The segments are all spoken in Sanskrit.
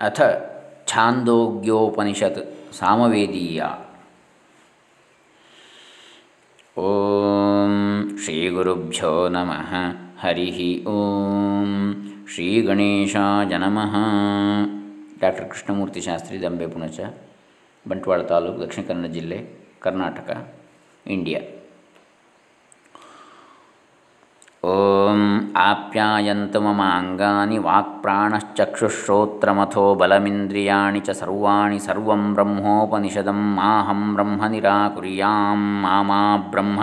ಅಥ ಛಾಂದೋಗ್ಯೋಪನಿಷತ್ ಸಾಮವೇದೀಯ ಓಂ ಶ್ರೀ ಗುರುಭ್ಯೋ ನಮಃ ಹರಿ ಓಂ ಶ್ರೀ ಗಣೇಶಾಯ ನಮಃ ಡಾಕ್ಟರ್ ಕೃಷ್ಣಮೂರ್ತಿ ಶಾಸ್ತ್ರಿ ದಂಬೆ ಪುಣಚ ಬಂಟ್ವಾಳ ತಾಲೂಕು ದಕ್ಷಿಣ ಕನ್ನಡ ಜಿಲ್ಲೆ ಕರ್ನಾಟಕ ಇಂಡಿಯಾ ॐ आप्यायन्तु मम अङ्गानि वाक्प्राणश्चक्षुश्रोत्रमथो बलमिन्द्रियाणि च सर्वाणि सर्वं ब्रह्मोपनिषदं माहं ब्रह्म निराकुर्यां मा ब्रह्म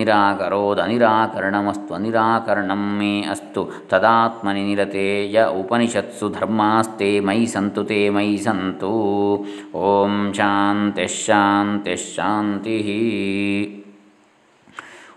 निराकरोदनिराकरणमस्तु अनिराकरणं मे अस्तु तदात्मनि निरते य उपनिषत्सु धर्मास्ते मयि सन्तु ते मयि सन्तु ॐ शान्तिः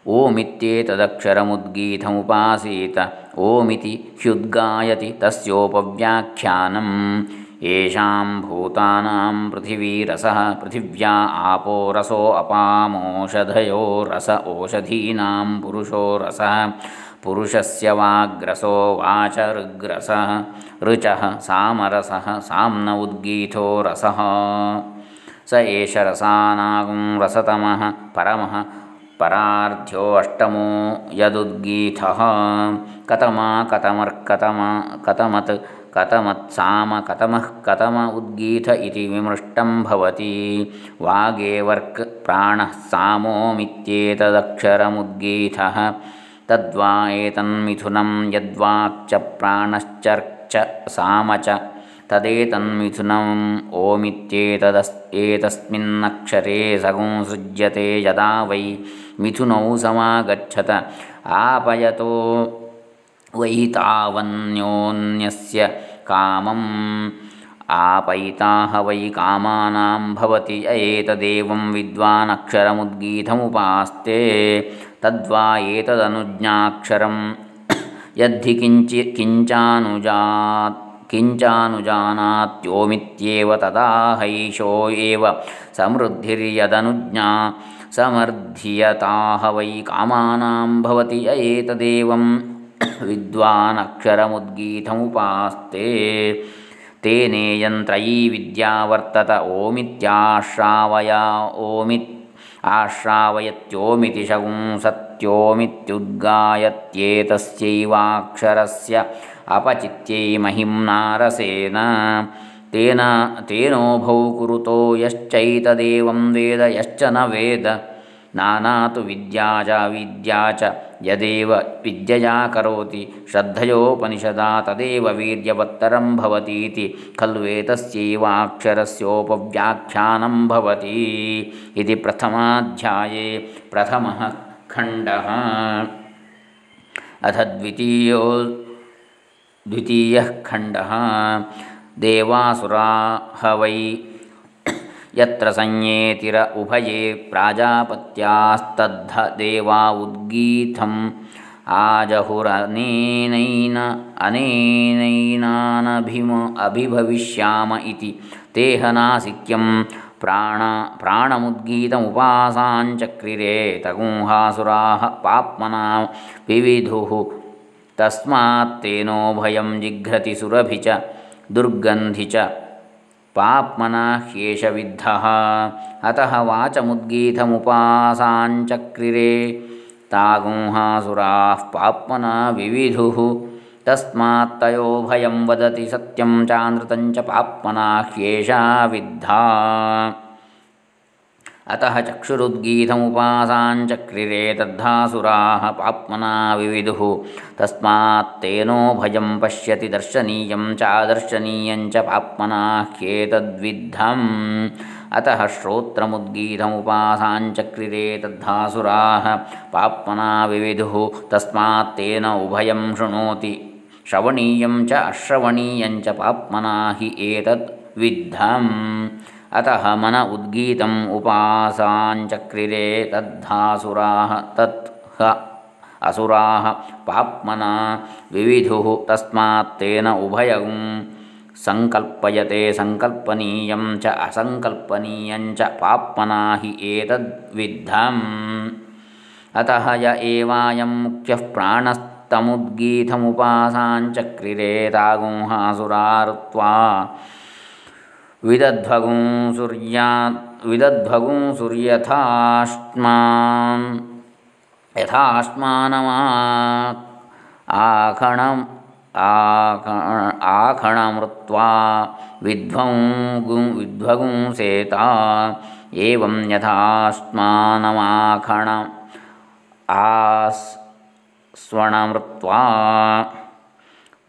ओमित्येतदक्षरमुद्गीतमुपासीत ओमिति ह्युद्गायति तस्योपव्याख्यानम्। येषां भूतानां पृथिवीरसः पृथिव्या आपो रसो अपामोषधयो रस ओषधीनां पुरुषो रसः। पुरुषस्य वाग्रसो वाचर्ग्रसः ऋचः सामरसः साम्न उद्गीथो रसः। स एष रसानां रसतमः। परमः परार्थ्यो अष्टमो यदुद्गीतः कतमा कतमर्कतमा कतमत् कतमत्साम कतमः कतम उद्गीत इति विमृष्टं भवति। वागेवर्क् प्राणः सामोमित्येतदक्षरमुद्गीतः तद्वा एतन्मिथुनं यद्वाक्च प्राणश्चर्च साम च। तदेतन्मिथुनम् ओमित्येतदस् एतस्मिन्नक्षरे सगुंसृज्यते यदा वै मिथुनौ समागच्छत। आपयतो वै तावन्योन्यस्य कामम्। आपैताः वै कामानां भवति एतदेवं विद्वानक्षरमुद्गीतमुपास्ते। तद्वा एतदनुज्ञाक्षरं यद्धि किञ्चि किञ्चानुजात् किञ्चानुजानात्योमित्येव तदा हैषो एव समृद्धिर्यदनुज्ञा समर्ध्यताह वै कामानां भवति एतदेवं विद्वानक्षरमुद्गीतमुपास्ते। तेनेयन्त्रयी विद्या वर्तत ओमित्याश्रावया ओमित् आश्रावयत्योमिति शगुंसत्योमित्युद्गायत्येतस्यैवाक्षरस्य अपचित्यै महिम्नारसेन तेन तेनोभौ कुरुतो यश्चैतदेवं वेद, यश्च न वेद। नाना तु विद्या च विद्या च, यदेव विद्यया करोति। श्रद्धयोपनिषदा तदेव वीर्यवत्तरं भवतीति। खल्वेतस्यैवाक्षरस्योपव्याख्यानं भवति इति प्रथमाध्याये प्रथमः खण्डः। अथ द्वितीयो द्वितीयः देवासुराः वै। यत्र संयेतिर उभये प्राजापत्यास्तद्ध देवा उद्गीतम् आजहुरनेनैन, अनेनैनानभिम अभिभविष्याम इति। तेहनासिक्यं प्राण प्राणमुद्गीतमुपासाञ्चक्रिरे तगुंहासुराः पाप्मना विविधुः। तस्मात्तेनो भयं जिघ्रति सुरभि च। दुर्गन्धि च। पाप्मना ह्येषविद्धः अतः वाचमुद्गीतमुपासाञ्चक्रिरे तागुंहासुराः पाप्मना विविधुः। तस्मात्तयो भयं वदति सत्यं चानृतं च पाप्मना ह्येषा विद्धा अतः चक्षुरुद्गीतमुपासाञ्चक्रिरे तद्धासुराः पाप्मना विविदुः तस्मात्तेनो भयं पश्यति दर्शनीयं चादर्शनीयं च पाप्मना ह्येतद्विद्धम्। अतः श्रोत्रमुद्गीतमुपासाञ्चक्रिरे तद्धासुराः पाप्मना विविदुः तस्मात्तेन उभयं शृणोति श्रवणीयं च अश्रवणीयं च पाप्मना हि एतद्विद्धम् अतः मन उद्गीतम् उपासाञ्चक्रिरे तद्धासुराः, तत् असुराः पाप्मना विविधुः तस्मात्तेन उभयं सङ्कल्पयते सङ्कल्पनीयं च असङ्कल्पनीयं च पाप्मना हि एतद्विद्धम्। अतः य एवायं मुख्यः प्राणस्त तमुद्गीतमुपासाञ्चक्रिरे तागुंहासुरारुत्वा ವಿದಧ್ವಗುಂ ಸೂರ್ಯಾ, ವಿದಧ್ವಗುಂ ಸೂರ್ಯಥಾಶ್ಮಾನ್ ಯಥಾಶ್ಮಾನಮಾ ಆಖಣ ಆಖಣಮೃತ್ವಾ ವಿಧ್ವಂಗುಂ ವಿಧ್ವಗುಂಸೇತ ಏವಂ ಯಥಾಸ್ಮಾನಮಾಖಣ ಆಸ್ ಸ್ವಣಮೃತ್ವಾ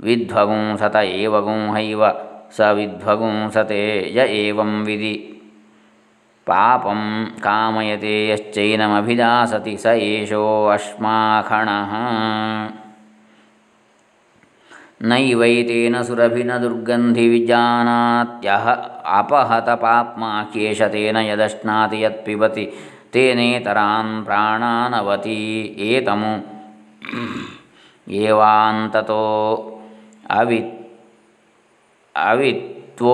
ವಿಧ್ವಗುಂಸತ ಏವಗುಂಹೈವ स विध्वगुंसते य एवं विधि। पापं कामयते यश्चैनमभिदासति स एषोऽश्माखणः नैवैतेन सुरभिन दुर्गन्धिविजानात्यह अपहतपाप्मा केशतेन यदश्नाति यत्पिबति तेनेतरान् प्राणानवति एतमु। एवान्ततो अवि अवित्वोत्क्रामति।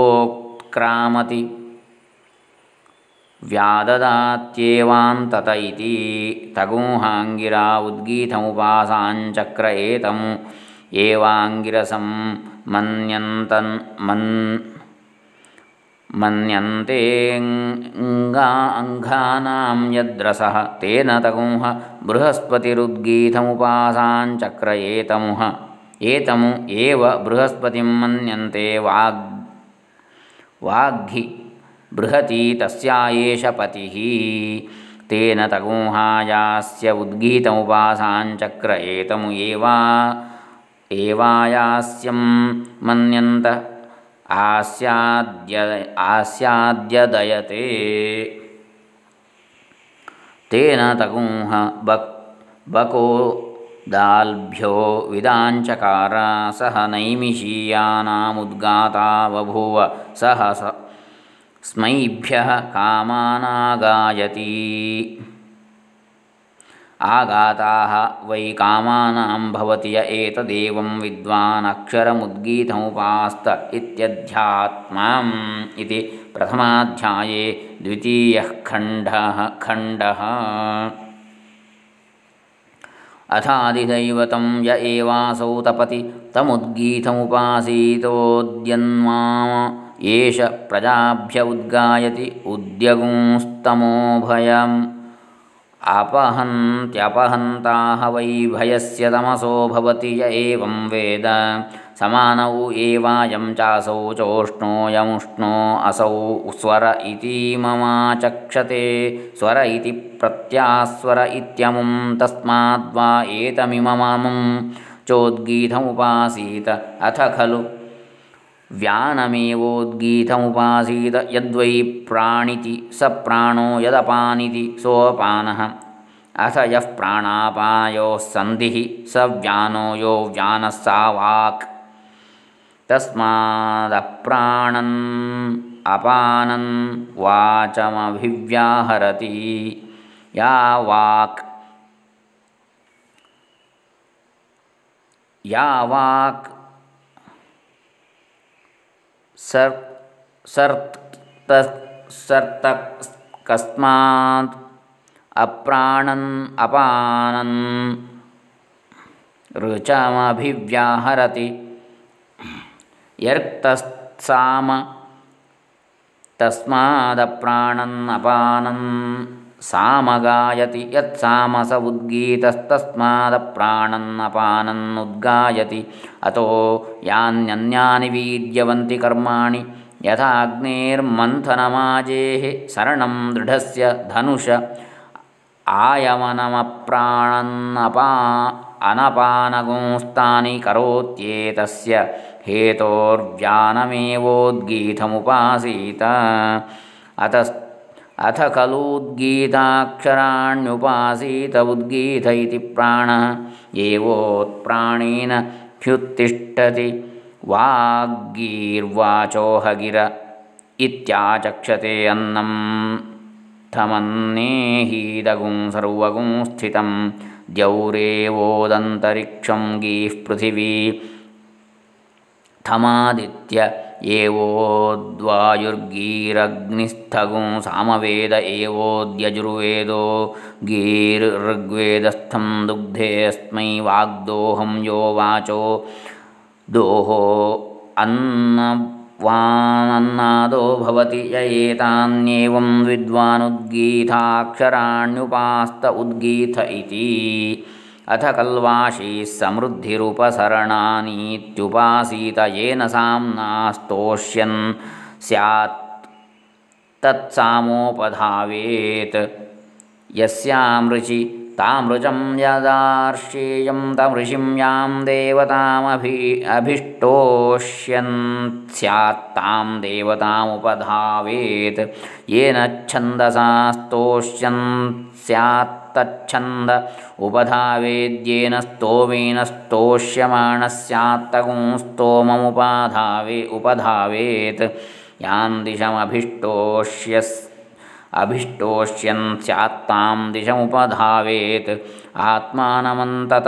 व्याददात्येवान्तत इति तगूहाङ्गिरा उद्गीतमुपासाञ्चक्र एतमु एवाङ्गिरसं मन्यन्तन् मन् मन्यन्तेऽङ्गानां यद्रसः तेन तगुंह बृहस्पतिरुद्गीतमुपासाञ्चक्र एतमुह एतमु एव बृहस्पतिं मन्यन्ते वाग् वाग्घि बृहती तस्या एष पतिः तेन तगुंहायास्य उद्गीतमुपासाञ्चक्र एतमु एवा एवायास्यं मन्यन्त आस्याद्य आस्याद्यदयते तेन तगुंह बक् बको दाल्भ्यो विदाञ्चकार सह नैमिषीयानामुद्गाता बभूव सह स्मैभ्यः कामानागायती। आगाताः वै कामानां भवति य एतदेवं विद्वानक्षरमुद्गीतमुपास्त इत्यध्यात्माम् इति प्रथमाध्याये द्वितीयः खण्डः खण्डः अथादिदैवतं य एवासौ तपति तमुद्गीतमुपासीतोद्यन्मा एष प्रजाभ्य उद्गायति उद्यगुंस्तमोभयम् अपहन्त्यपहन्ताः वै भयस्य तमसो भवति य एवं वेद। समानौ एवायं चासौ चोष्णो यमुष्णो असौ स्वर इति ममाचक्षते। स्वर इति प्रत्यास्वर इत्यमुं तस्माद्वा एतमिममं चोद्गीतमुपासीत अथ खलु ವ್ಯಾನಮೇವೋದ್ಗೀತಮುಪಾಸೀತ ಯದ್ವೈ ಪ್ರಾಣಿತಿ ಸ ಪ್ರಾಣೋ ಯದಪಾನಿತಿ ಸೋಪಾನಃ ಅಥ ಯಃ ಪ್ರಾಣಾಪಾಯೋಸ್ಸಂಧಿ ಸ ವ್ಯಾನೋ ಯೋ ವ್ಯಾನಃ ವಾಕ್ ತಸ್ಮಾದಪ್ರಾಣನ್ ಅಪಾನನ್ ವಾಚಮಭಿವ್ಯಾಹರತಿ ಯಾ ವಾಕ್ ಯಾ ವಾಕ್ सर् सर्त् सर्तक् कस्मात् अप्राणन् अपानन्। ऋचमभिव्याहरति। यर्क्तस्साम तस्मादप्राणन् अपानन् सामगायति यत्सामस उद्गीतस्तस्मादप्राणन्नपानन्नुद्गायति। अतो यान्यन्यानि वीर्यवन्ति कर्माणि। यथाग्नेर्मन्थनमाजेः शरणं दृढस्य धनुष। आयमनमप्राणन्नपा अनपानगुंस्तानि करोत्येतस्य हेतोर्व्यानमेवोद्गीतमुपासीत अतस् अथ खलूद्गीताक्षराण्युपासीत उद्गीत इति प्राणः एवोत्प्राणेन ह्युत्तिष्ठति वाग्गीर्वाचोहगिर इत्याचक्षते अन्नं थमन्नेहीदगुं सर्वगुं स्थितं द्यौरेवोदन्तरिक्षं गीः पृथिवी थमादित्य एवोद्वायुर्गीरग्निस्थगुं सामवेद एवोद्यजुर्वेदो गीर्ऋग्वेदस्थं दुग्धेऽस्मै वाग्दोहं यो वाचो दोहो अन्नवानन्नादो भवति य एतान्येवं विद्वानुद्गीताक्षराण्युपास्त उद्गीत इति अथ कल्वाशी समृद्धिरुपसरणानीत्युपासीत येन साम्नास्तोष्यन् स्यात् तत्सामोपधावेत्। यस्यामृचि तामृचं यदार्षेयं तमृषिं यां देवतामभि अभिष्टोष्यन् स्यात्तां देवतामुपधावेत्। येन छन्दसास्तोष्यन् स्यात्तच्छन्द उपधावेद्येन स्तोमेन स्तोष्यमाणः स्यात्तगुं स्तोममुपाधावे उपधावेत्। यां अभिष्टोष्यन् स्यात्तां दिशमुपधावेत्। आत्मानमन्तत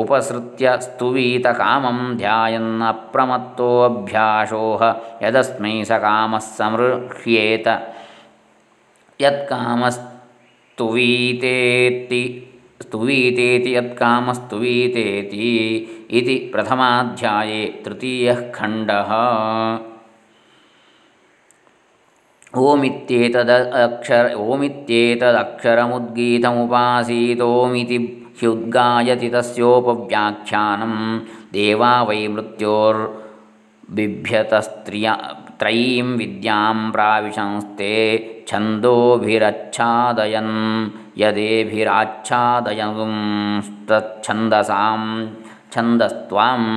उपसृत्य स्तुवीतकामं ध्यायन्नप्रमत्तोऽभ्यासोह यदस्मै स कामः समृह्येत। यत्कामस्तुवीतेति स्तुवीतेति यत्कामस्तुवीतेति इति प्रथमाध्याये तृतीयः खण्डः। ओमित्येतद अक्षर ओमित्येतदक्षरमुद्गीतमुपासीतोमिति ह्युद्गायति तस्योपव्याख्यानं देवा वै मृत्योर्बिभ्यतस्त्रिया त्रयीं विद्यां प्राविशंस्ते छन्दोभिरच्छादयन् यदेभिराच्छादयंस्तच्छन्दसां छन्दस्त्वाम्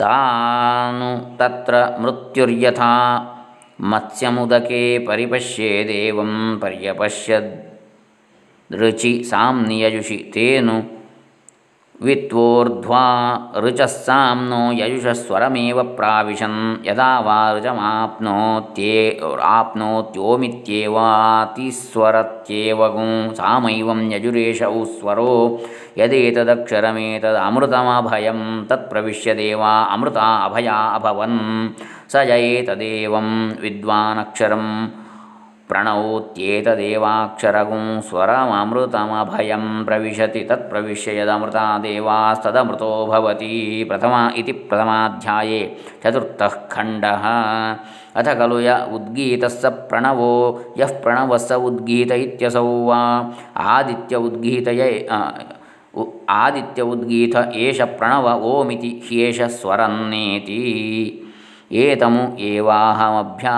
तानु तत्र मृत्युर्यथा मत्स्यमुदके परिपश्येदेवं पर्यपश्यदृचि साम्नियजुषि तेनु वित्वोर्ध्वा ऋचः साम्नो यजुषस्वरमेव प्राविशन्। यदा वा ऋचमाप्नोत्ये आप्नोत्योमित्येवातिस्वरत्येव गुं। सामैवं यजुरेश स्वरो। यदेतदक्षरमेतदमृतमभयं तत्प्रविश्य देवा अमृता अभया अभवन्। स य एतदेवं विद्वानक्षरं प्रणौत्येतदेवाक्षरगुं स्वरममृतमभयं प्रविशति, तत्प्रविश्य यदमृता देवास्तदमृतो भवति। प्रथमा इति प्रथमाध्याये चतुर्थः खण्डः। अथ खलु य उद्गीतः स प्रणवो, यः स उद्गीत इत्यसौ वा? आदित्य उद्गीतय आदित्य उद्गीत एष प्रणव ओमिति ह्येष स्वरन्नेति एतमु एवाहमभ्या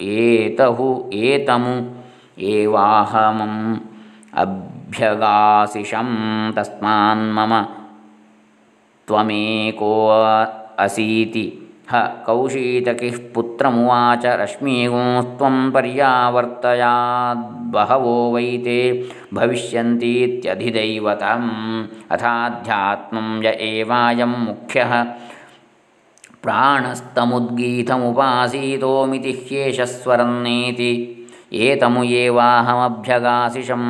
एतहु एतमु एवाहमम् अभ्यगाशिषं तस्मान्मम त्वमेको असीति। ह, कौशीतकिः पुत्रमुवाच रश्मीगुंस्त्वं पर्यावर्तयाद्बहवो वै ते भविष्यन्तीत्यधिदैवतम्। अथाध्यात्मं य एवायं मुख्यः। प्राणस्तमुद्गीतमुपासीतोमिति ह्येषस्वरन्नेति। एतमु एवाहमभ्यगाशिषं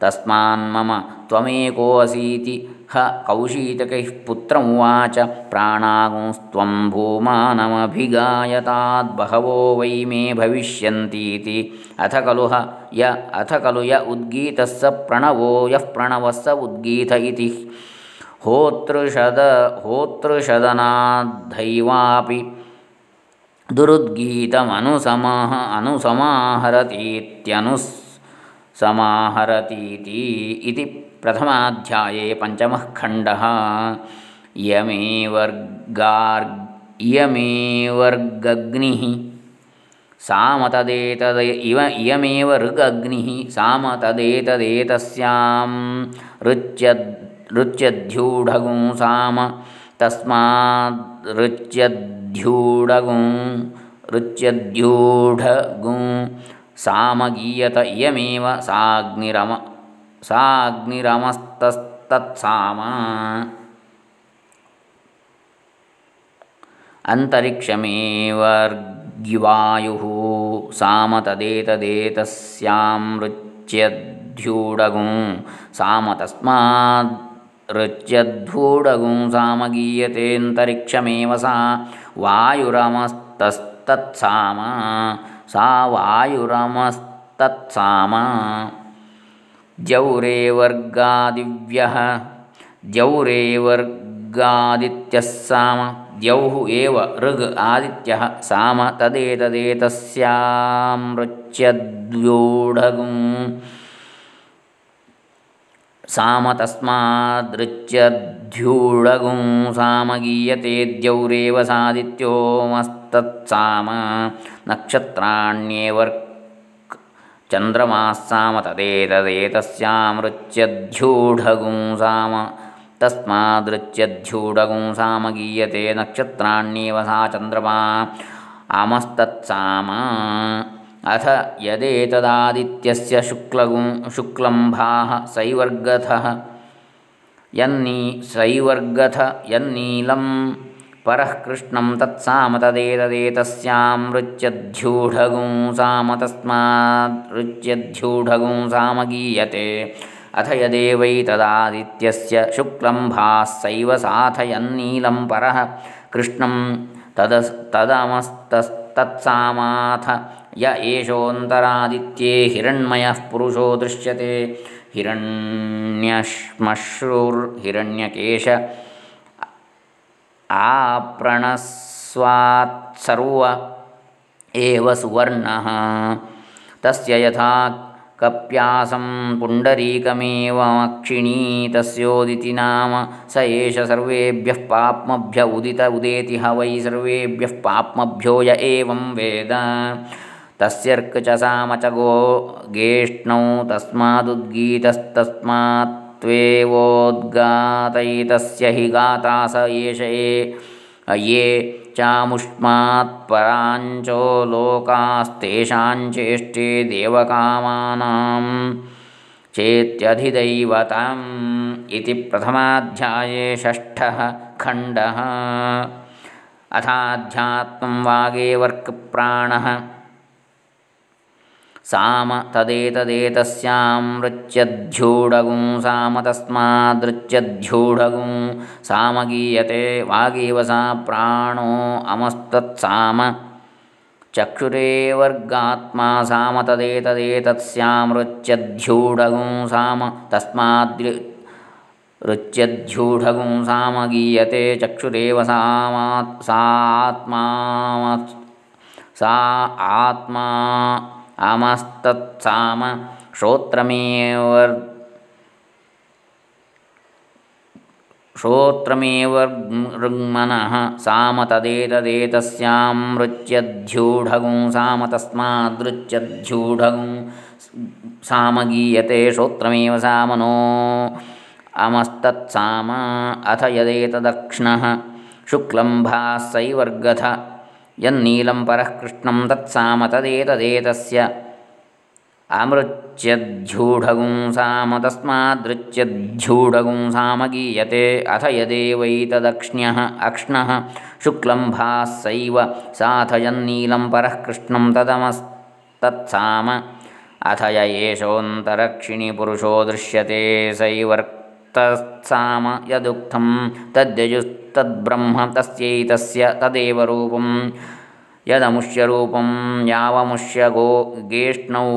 तस्मान्मम त्वमेकोऽसीति। ह कौशीतकैः पुत्रमुवाच। प्राणागुंस्त्वं भूमानमभिगायताद्बहवो वै मे भविष्यन्तीति। अथ खलु ह य अथ खलु य उद्गीतः स प्रणवो यः प्रणवः स उद्गीत इति होतृषद होतृषदनाद्धैवापि दुरुद्गीतमनुसमः अनुसमाहरतीत्यनुसमाहरतीति इति प्रथमाध्याये पंचमः खण्डः। इयमेवर्गार् इयमेवर्गग्निः सामतदेतद इव इयमेव ऋगग्निः सामतदेतदेतस्यां ऋच्यद् ರುಚ್ಯದ್ಯೂಢಗುಂಸಾಮ ತಸ್ಮಾದ್ ರುಚ್ಯದ್ಯೂಢಗುಂ ರುಚ್ಯದ್ಯೂಢಗುಂ ಸಾಮಗೀಯತ ಇಯಮೇವ ಸಾಗ್ನಿರಮ ಸಾಗ್ನಿರಮಸ್ತಸ್ತತ್ಸಾಮ ಅಂತರಿಕ್ಷಮೇವರ್ಗಿವಾಯು ಸಾಮ ತದೇತದೇತಸ್ಯಾಂ ರುಚ್ಯದ್ಯೂಢಗುಂ ಸಾಮ ತಸ್ಮಾದ್ ऋच्यद्धूढगुं सामगीयतेऽन्तरिक्षमेव सा वायुरमस्तस्तत्साम सा वायुरमस्तत्साम द्यौरेवर्गादिव्यः द्यौरेवर्गादित्यः साम द्यौः एव ऋग् आदित्यः साम तदेतदेतस्यामृच्यद्व्यूढगुं साम तस्मादृच्यध्यूढगुं सामगीयते द्यौरेव सादित्योमस्तत्साम नक्षत्राण्येवर् चन्द्रमास्साम तदेतदेतस्यामृच्यध्यूढगुं साम, तस्मादृच्यध्यूढगुं सामगीयते नक्षत्राण्येव सा चन्द्रमा आमस्तत्साम अथ यदेतदादित्यस्य शुक्लगुं शुक्लम्भाः सैवर्गथः यन्नी सैवर्गथ यन्नीलं परः कृष्णं तत्साम तदेतदेतस्यामृच्यध्यूढगुं साम तस्मादृच्यध्यूढगुं सामगीयते अथ यदेवैतदादित्यस्य शुक्लं भास्सैव साथयन्नीलं परः कृष्णं तदस् तदमस्तस्तत्सामाथ य एषोऽन्तरादित्ये हिरण्मयः पुरुषो दृश्यते। हिरण्यश्मश्रुर्हिरण्यकेश आपणस्वात्सर्व एव सुवर्णः। तस्य यथा कप्यासं पुण्डरीकमेवमक्षिणी तस्योदिति नाम स एष सर्वेभ्यः पाप्मभ्य उदित उदेति ह वै सर्वेभ्यः पाप्मभ्यो य एवं वेद। तस्यर्क च गो गेष्णौ तस्मादुद्गीतस्तस्मात् त्वेवोद्गातैतस्य हि गाता स एष ये चामुष्मात्पराञ्चो लोकास्तेषाञ्चेष्टे देवकामानां चेत्यधिदैवतम् इति प्रथमाध्याये षष्ठः खण्डः। अथाध्यात्मं वागेवर्कप्राणः। साम तदेतदेतस्यामृच्यध्यूढगुं साम तस्मादृच्यध्यूढगुं सामगीयते वागेव सा प्राणो अमस्तत्साम। चक्षुरेवर्गात्मा साम तदेतदेतत्स्यामृच्यध्यूढगुं साम तस्माद् ऋच्यध्यूढगुं सामगीयते चक्षुरेव सामा सा आत्मा सा आत्मा आमस्तत्साम श्रोत्रमेवर् श्रोत्रमेव ऋङ्मनः साम तदेतदेतस्यामृच्यध्यूढगुं साम तस्मादृच्यध्यूढगुं सामगीयते श्रोत्रमेव सामनो अमस्तत्साम अथ यदेतदक्ष्णः शुक्लं भास्सैवर्गथ यन्नीलं परः कृष्णं तत्साम तदेतदेतस्य आमृच्यध्यूढगुं साम तस्मादृच्यध्यूढगुं सामगीयते अथ यदेवैतदक्ष्ण्यः अक्ष्णः शुक्लं भास्सैव साथयन्नीलं परः कृष्णं तदमस्तत्साम अथ य एषोऽन्तरक्षिणि पुरुषो दृश्यते सैवर्तत्साम यदुक्तं तद्यजुस्तद्ब्रह्म तस्यैतस्य तदेव रूपं यदमुष्यरूपं यावमुष्यगो गेष्णौ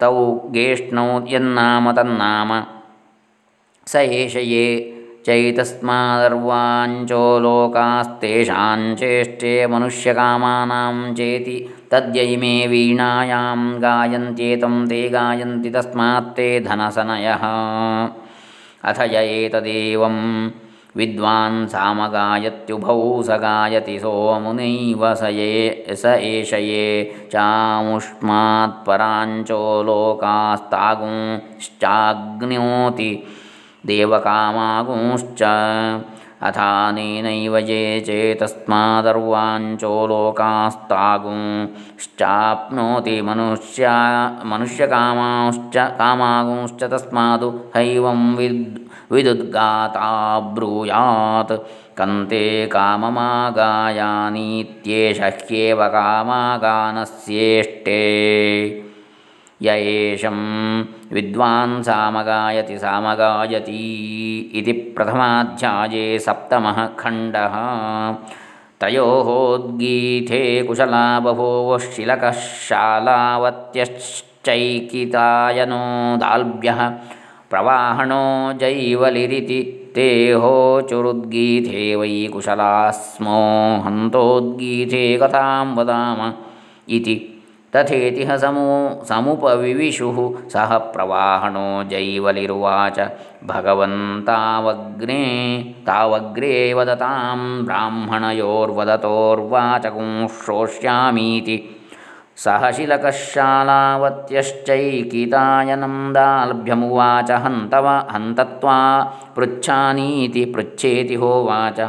तौ गेष्णौ यन्नाम तन्नाम स एष ये चैतस्मादर्वाञ्चो लोकास्तेषाञ्चेष्टे मनुष्यकामानां चेति तद्यैमे वीणायां गायन्त्येतं ते गायन्ति तस्मात्ते धनसनयः अथ य एतदेवं। विद्वान् सामगायत्युभौ स गायति सोमुनैव स ये, स एष ये। चामुष्मात्पराञ्चो लोकास्तागुंश्चाग्नोति देवकामागुंश्च अथानेनैव ये चेतस्मादर्वाञ्चो लोकास्तागुंश्चाप्नोति मनुष्या मनुष्यकामांश्च कामागुंश्च तस्मादु हैवं विद् विदुद्गाता ब्रूयात्। कन्ते काममागायानीत्येष ह्येव कामागानस्येष्टे य एषं विद्वान् सामगायति सामगायती इति प्रथमाध्याये सप्तमः खण्डः। तयोहोद्गीते कुशला बभूवः शिलकः शालावत्यश्चैकितायनो दाल्भ्यः प्रवाहणो जैवलिरिति तेहोचुरुद्गीते वै कुशला स्मो हन्तोद्गीते कथां वदाम इति तथेति समू समुपविविशुः सः प्रवाहणो जैवलिरुवाच। भगवन्तावग्ने तावग्रे वदतां ब्राह्मणयोर्वदतोर्वाचकुं श्रोष्यामीति सह शिलकशालावत्यश्चैकितायनन्दाल्भ्यमुवाच हन्तव हन्तत्वा पृच्छानीति पृच्छेति होवाच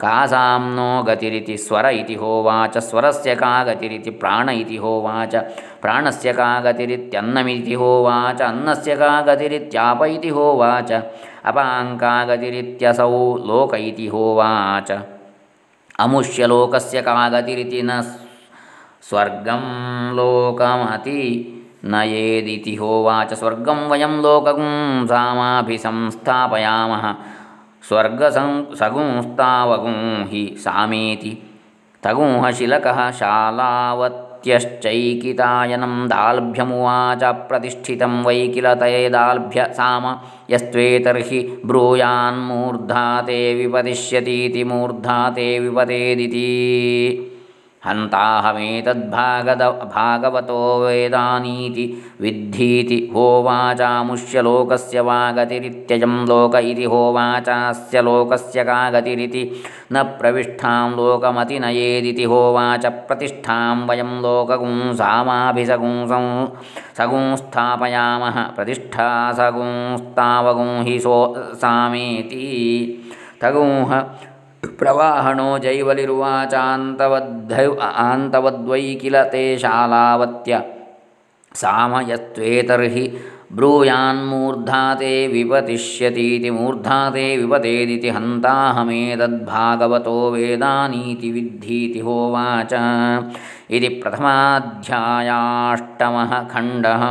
का साम्नो गतिरिति स्वर इति होवाच स्वरस्य का गतिरिति प्राण इति होवाच प्राणस्य का गतिरित्यन्नमिति होवाच अन्नस्य का गतिरित्याप इति होवाच अपाङ्का गतिरित्यसौ लोक इति होवाच अमुष्यलोकस्य का गतिरिति न स्वर्गं लोकमति नयेदिति होवाच स्वर्गं वयं लोकं सामाभिसंस्थापयामः ಸ್ವರ್ಗ ಸಂ ಸಗುಂಸ್ತಾವಗುಂ ಹಿ ಸಾಮೇತಿ. ತಗುಂಹ ಶಿಲಕಃ ಶಾಲಾವತ್ಯಶ್ಚೈಕಿತಾಯನಂ ದಾಲ್ಭ್ಯಮುವಾಚ ಪ್ರತಿಷ್ಠಿತಂ ವೈ ಕಿಲ ತಯೇದಾಲ್ಭ್ಯ ಸಾಮ ಯಸ್ತ್ವೇತರ್ಹಿ ಬ್ರೂಯಾನ್ಮೂರ್ಧಾತೆ ವಿಪದಿಷ್ಯತೀತಿ ಮೂರ್ಧಾತೆ ವಿಪದೇದಿತಿ. हन्ताहमेतद्भागद भागवतो वेदानीति विद्धीति होवाचामुष्यलोकस्य वा गतिरित्यजं लोक इति होवाचास्य लोकस्य का गतिरिति न प्रविष्ठां लोकमतिनयेदिति होवाच प्रतिष्ठां वयं लोकगुंसामाभिसगुंसं सगुंस्थापयामः प्रतिष्ठा सगुंस्तावगुं सो, सामेति तगुंह प्रवाहणो जैवलिरुवाचान्तवद्धै आन्तवद्वै किल ते शालावत्य? सामयस्त्वेतर्हि ब्रूयान्मूर्धा ते विपतिष्यतीति मूर्धा ते विपतेदिति हन्ताहमेतद्भागवतो वेदानीति विद्धीति होवाच। इति प्रथमाध्यायाष्टमः खण्डः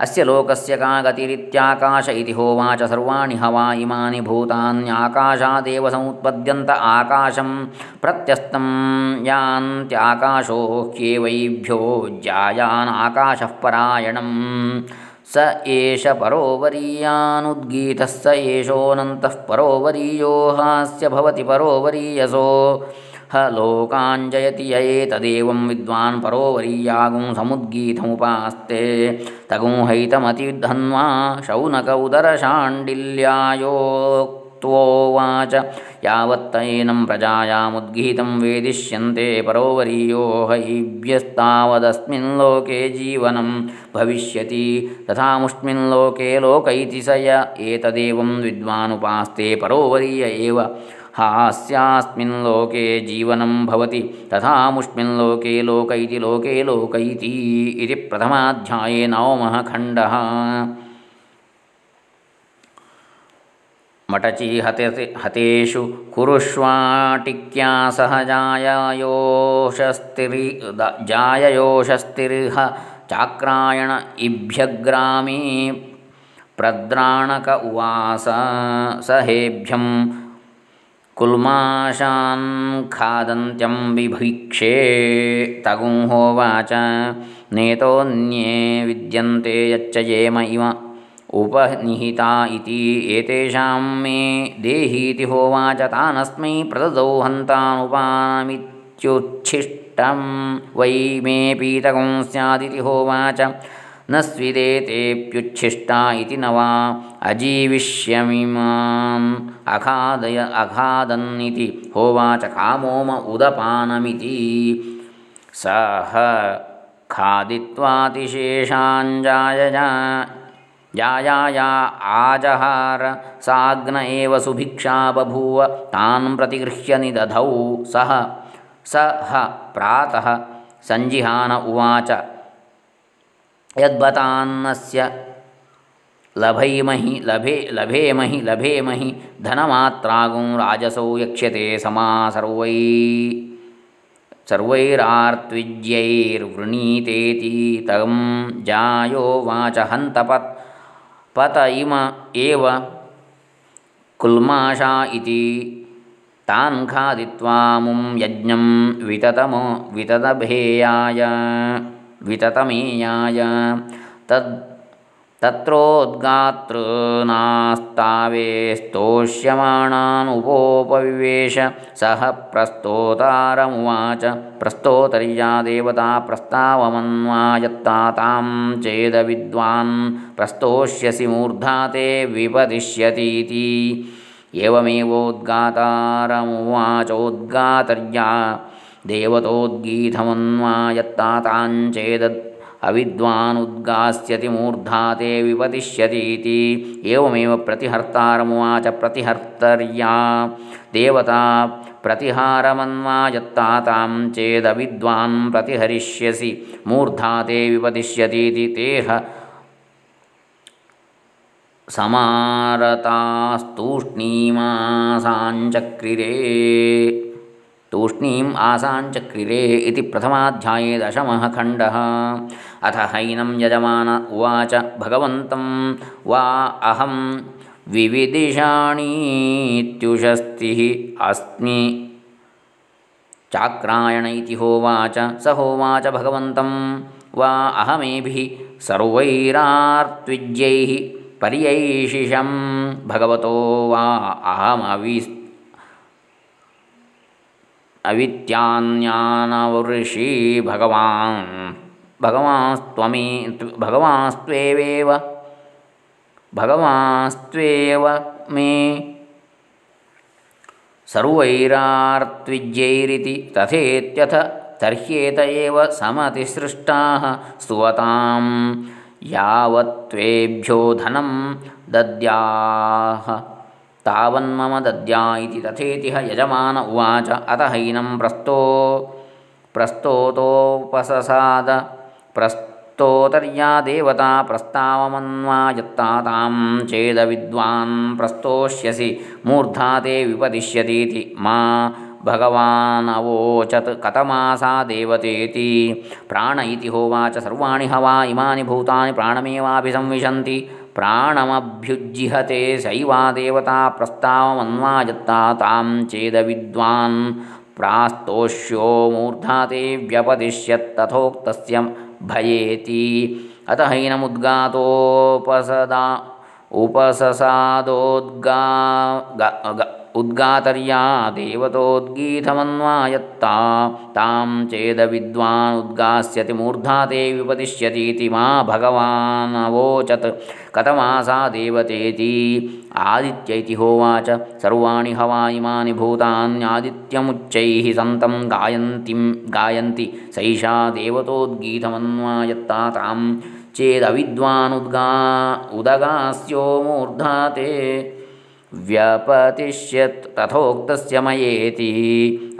अस्य लोकस्य का गतिरित्याकाश इति होवाच सर्वाणि हवा इमानि भूतान्याकाशादेव समुत्पद्यन्त आकाशं प्रत्यस्तं यान्त्याकाशो ह्येवैभ्यो ज्यायानाकाशः परायणं स एष परो वरीयानुद्गीतः स एषोऽनन्तः परो वरीयो हास्य भवति परो वरीयसो ह लोकाञ्जयति य एतदेवं विद्वान् परो वरीयागुं समुद्गीतमुपास्ते तगुं हैतमतिधन्वा शौनक उदरशाण्डिल्यायोक्त्वोवाच यावत्तैनं प्रजायामुद्गीतं वेदिष्यन्ते परोवरीयो हैभ्यस्तावदस्मिन् लोके जीवनं भविष्यति तथामुष्मिन् लोके लोक इति स य एतदेवं विद्वानुपास्ते परोवरीय एव हास्यास्मिन् लोके जीवनं भवति, तथामुष्मिन् लोके लोक इति लोके लोक इति इति प्रथमाध्याये नवमः खण्डः। मटची हते हतेषु कुरुष्वाटिक्या सह जाययोषस्तिरि जाययोषस्तिर्ह चाक्रायण इभ्यग्रामे प्रद्राणक उवास सहेभ्यं कुल्माशान् खादन्त्यं बिभीक्षे तगुंहोवाच नेतोऽन्ये विद्यन्ते यच्च येम इव उपनिहिता इति एतेषां मे देहीति होवाच, तानस्मै प्रददौ हन्तानुपामित्युच्छिष्टं वै मे पीतकं स्यादिति होवाच, न स्विदेतेऽप्युच्छिष्टा इति न वा ಅಜೀವಿಷ್ಯಮಿಮಾಂ ಅಖಾದಯ ಅಖಾದನ್ನಿತಿ ಹೋವಾಚ ಕಾಮೋಮ ಉದಪಾನಮಿತಿ ಸಹ ಖಾದಿತ್ವಾತಿಶೇಷಾಂಜಾಯಯ ಯಾಯಾಯ ಆಜಹಾರ ಸಾಗ್ನ ಏವ ಸುಭಿಕ್ಷಾ ಬಭೂವ ತಾನ್ ಪ್ರತಿಗೃಹ್ಯ ನಿದಧೌ ಸಹ ಸಹ ಪ್ರಾತಃ ಸಂಜಿಹಾನ ಉವಾಚ ಯದ್ಬತಾನ್ನಸ್ಯ लभैमहि लभे लभेमहि लभेमहि धनमात्रागुं राजसौ यक्ष्यते समा सर्वै सर्वैरार्त्विज्यैर्वृणीतेति तं जायो वाच हन्तपत् पत इम एव कुल्माषा इति। तान् खादित्वा मुं यज्ञं विततमो विततभेयाय विततमेयाय। तद् तत्रोद्गातॄनास्तावेस्तोष्यमाणानुपोपविवेश सः प्रस्तोतारमुवाच। प्रस्तोतर्या देवता प्रस्तावमन्वायत्ता तां चेदविद्वान् प्रस्तोष्यसि मूर्धा ते विपदिष्यतीति। एवमेवोद्गातारमुवाचोद्गातर्या। देवतोद्गीतमन्वायत्ता ताञ्चेदद् अविद्वानुद्गास्यति मूर्धा ते विपतिष्यतीति। एवमेव प्रतिहर्तारमुवाच प्रतिहर्तर्या। देवता प्रतिहारमन्वायत्ता तां चेदविद्वान् प्रतिहरिष्यसि। मूर्धा विपतिष्यतीति तेह समारतास्तूष्णीमासाञ्चक्रिरे। तूष्णीम् आसाञ्चक्रिरे इति प्रथमाध्याये दशमः अथ हैनं यजमान उवाच भगवन्तं वा अहं विविदिषाणीत्युषस्तिः अस्मि। चाक्रायण होवाच, स होवाच भगवन्तं वा अहमेभिः सर्वैरार्त्विज्यैः पर्यैषिषं भगवतो वा अहमविस् अवित्यान्यानवृषि भगवान् भगवास्त्वमे भगवास्त्वेवेव भगवास्त्वेव मे सर्वैरार्त्विज्यैरिति तथेत्यथ तर्ह्येत एव समतिसृष्टाः स्तुवतां यावत्त्वेभ्यो धनं दद्याः तावन्मम दद्या इति तथेतिह यजमान उवाच अत हैनं प्रस्तो प्रस्तोतोपससाद प्रस्तोतर्या देवता प्रस्तावमन्वायत्ता तां चेदविद्वान् प्रस्तोष्यसि मूर्धा ते विपदिष्यतीति मा भगवानवोचत् कथमासा देवतेति प्राण इति होवाच सर्वाणि हवा इमानि भूतानि प्राणमेवाभिसंविशन्ति प्राणमभ्युज्जिहते सैवा देवता प्रस्तावमन्वाजत्ता तां चेद विद्वान् प्रास्तोष्यो मूर्धाते व्यपदिश्यत्तथोक्तस्य भयेति। अतः उपससादोद्गा उद्गातर्या देवतोद्गीतमन्वायत्ता। तां चेदविद्वान् उद्गास्यति मूर्धा ते विपदिष्यतीति मा भगवानवोचत् कथमासा देवतेति? आदित्य इति होवाच। सर्वाणि हवा इमानि भूतान्यादित्यमुच्चैः सन्तं गायन्तीं गायन्ति। सैषा देवतोद्गीतमन्वायत्ता। तां चेदविद्वानुद्गा उदगास्यो मूर्धा ते। व्यपतिष्यत् तथोक्तस्य मयेति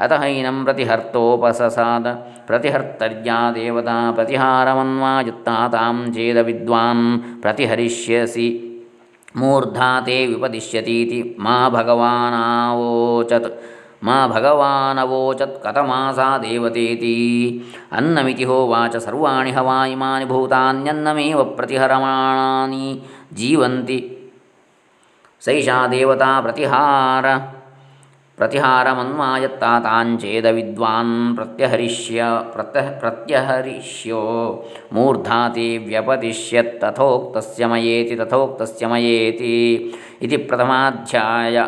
अतः हैनं प्रतिहर्तोपससाद प्रतिहर्तर्या देवता प्रतिहारमन्वायुत्ता तां चेदविद्वान् प्रतिहरिष्यसि मूर्धा ते विपदिष्यतीति मा भगवानावोचत् मा भगवानवोचत् कथमासा देवतेति अन्नमिति होवाच सर्वाणि हवा इमानि भूतान्यन्नमेव प्रतिहरमाणानि जीवन्ति सैषा देवता प्रतिहार प्रतिहारमन्वायत्ता ताञ्चेदविद्वान् प्रत्यहरिष्य प्रत्यह प्रत्यहरिष्यो। मूर्धा ते व्यपदिश्यत्तथोक्तस्य मयेति, तथोक्तस्य मयेति। इति प्रथमाध्याय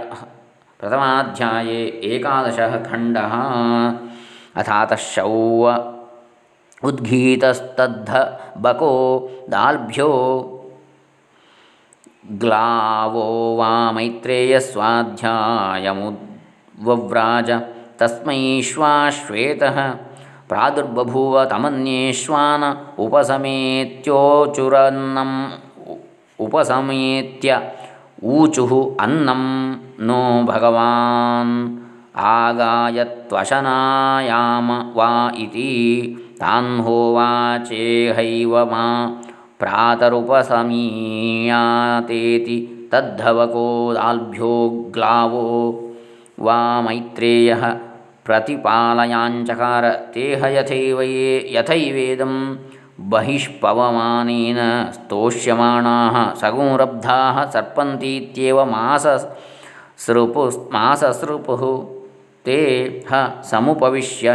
प्रथमाध्याये एकादशः खण्डः। अथातः शौव उद्गीतस्तद्ध बको दाल्भ्यो ग्लावो वा मैत्रेयस्वाध्यायमुद्वव्राज तस्मै श्वाश्वेतः प्रादुर्बभूव तमन्येष्वान उपसमेत्योचुरन्नम् उपसमेत्य ऊचुः अन्नं नो भगवान्। आगायत्वशनायाम वा इति तान्होवाचेहैव मा प्रातरुपसमीयातेति तद्धवको दाल्भ्यो ग्लावो वा मैत्रेयः प्रतिपालयांचकार तेह यथैव ये यथैवेदं बहिष्पवमानेन स्तोष्यमाणाः सगुरब्धाः सर्पन्तीत्येव माससृपु माससृपुः ते ह समुपविश्य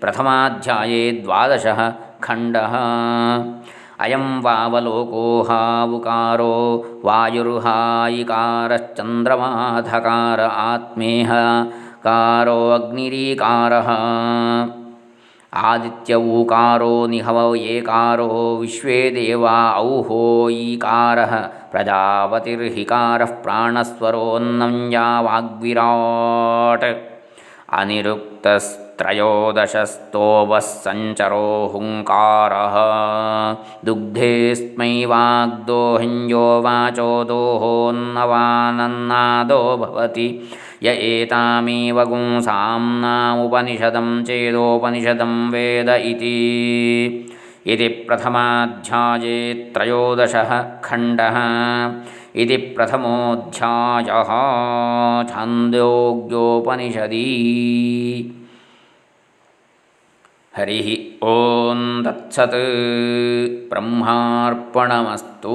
प्रथमाध्याये द्वादशः खण्डः। अयं वावलोकोहावुकारो वायुर्हायिकारश्चन्द्रमाधकार आत्मेह कारो अग्निरीकारः आदित्यऊकारो निहव एकारो विश्वे देवा औहो ईकारः। प्रजापतिर्हिकारः प्राणस्वरोन्नञ्जा वाग्विराट् अनिरुक्तस्त्रयोदशस्तोवः सञ्चरो हुङ्कारः। दुग्धेऽस्मै वाग्दोहिञ्जो वाचो दोहोन्नवानन्नादो भवति। य एतामेव गुंसाम्नामुपनिषदं चेदोपनिषदं वेद इति। इति प्रथमाध्याये त्रयोदशः खण्डः। इति प्रथमोऽध्यायः छान्दोग्योपनिषदि हरिः ॐ तत्सत् ब्रह्मार्पणमस्तु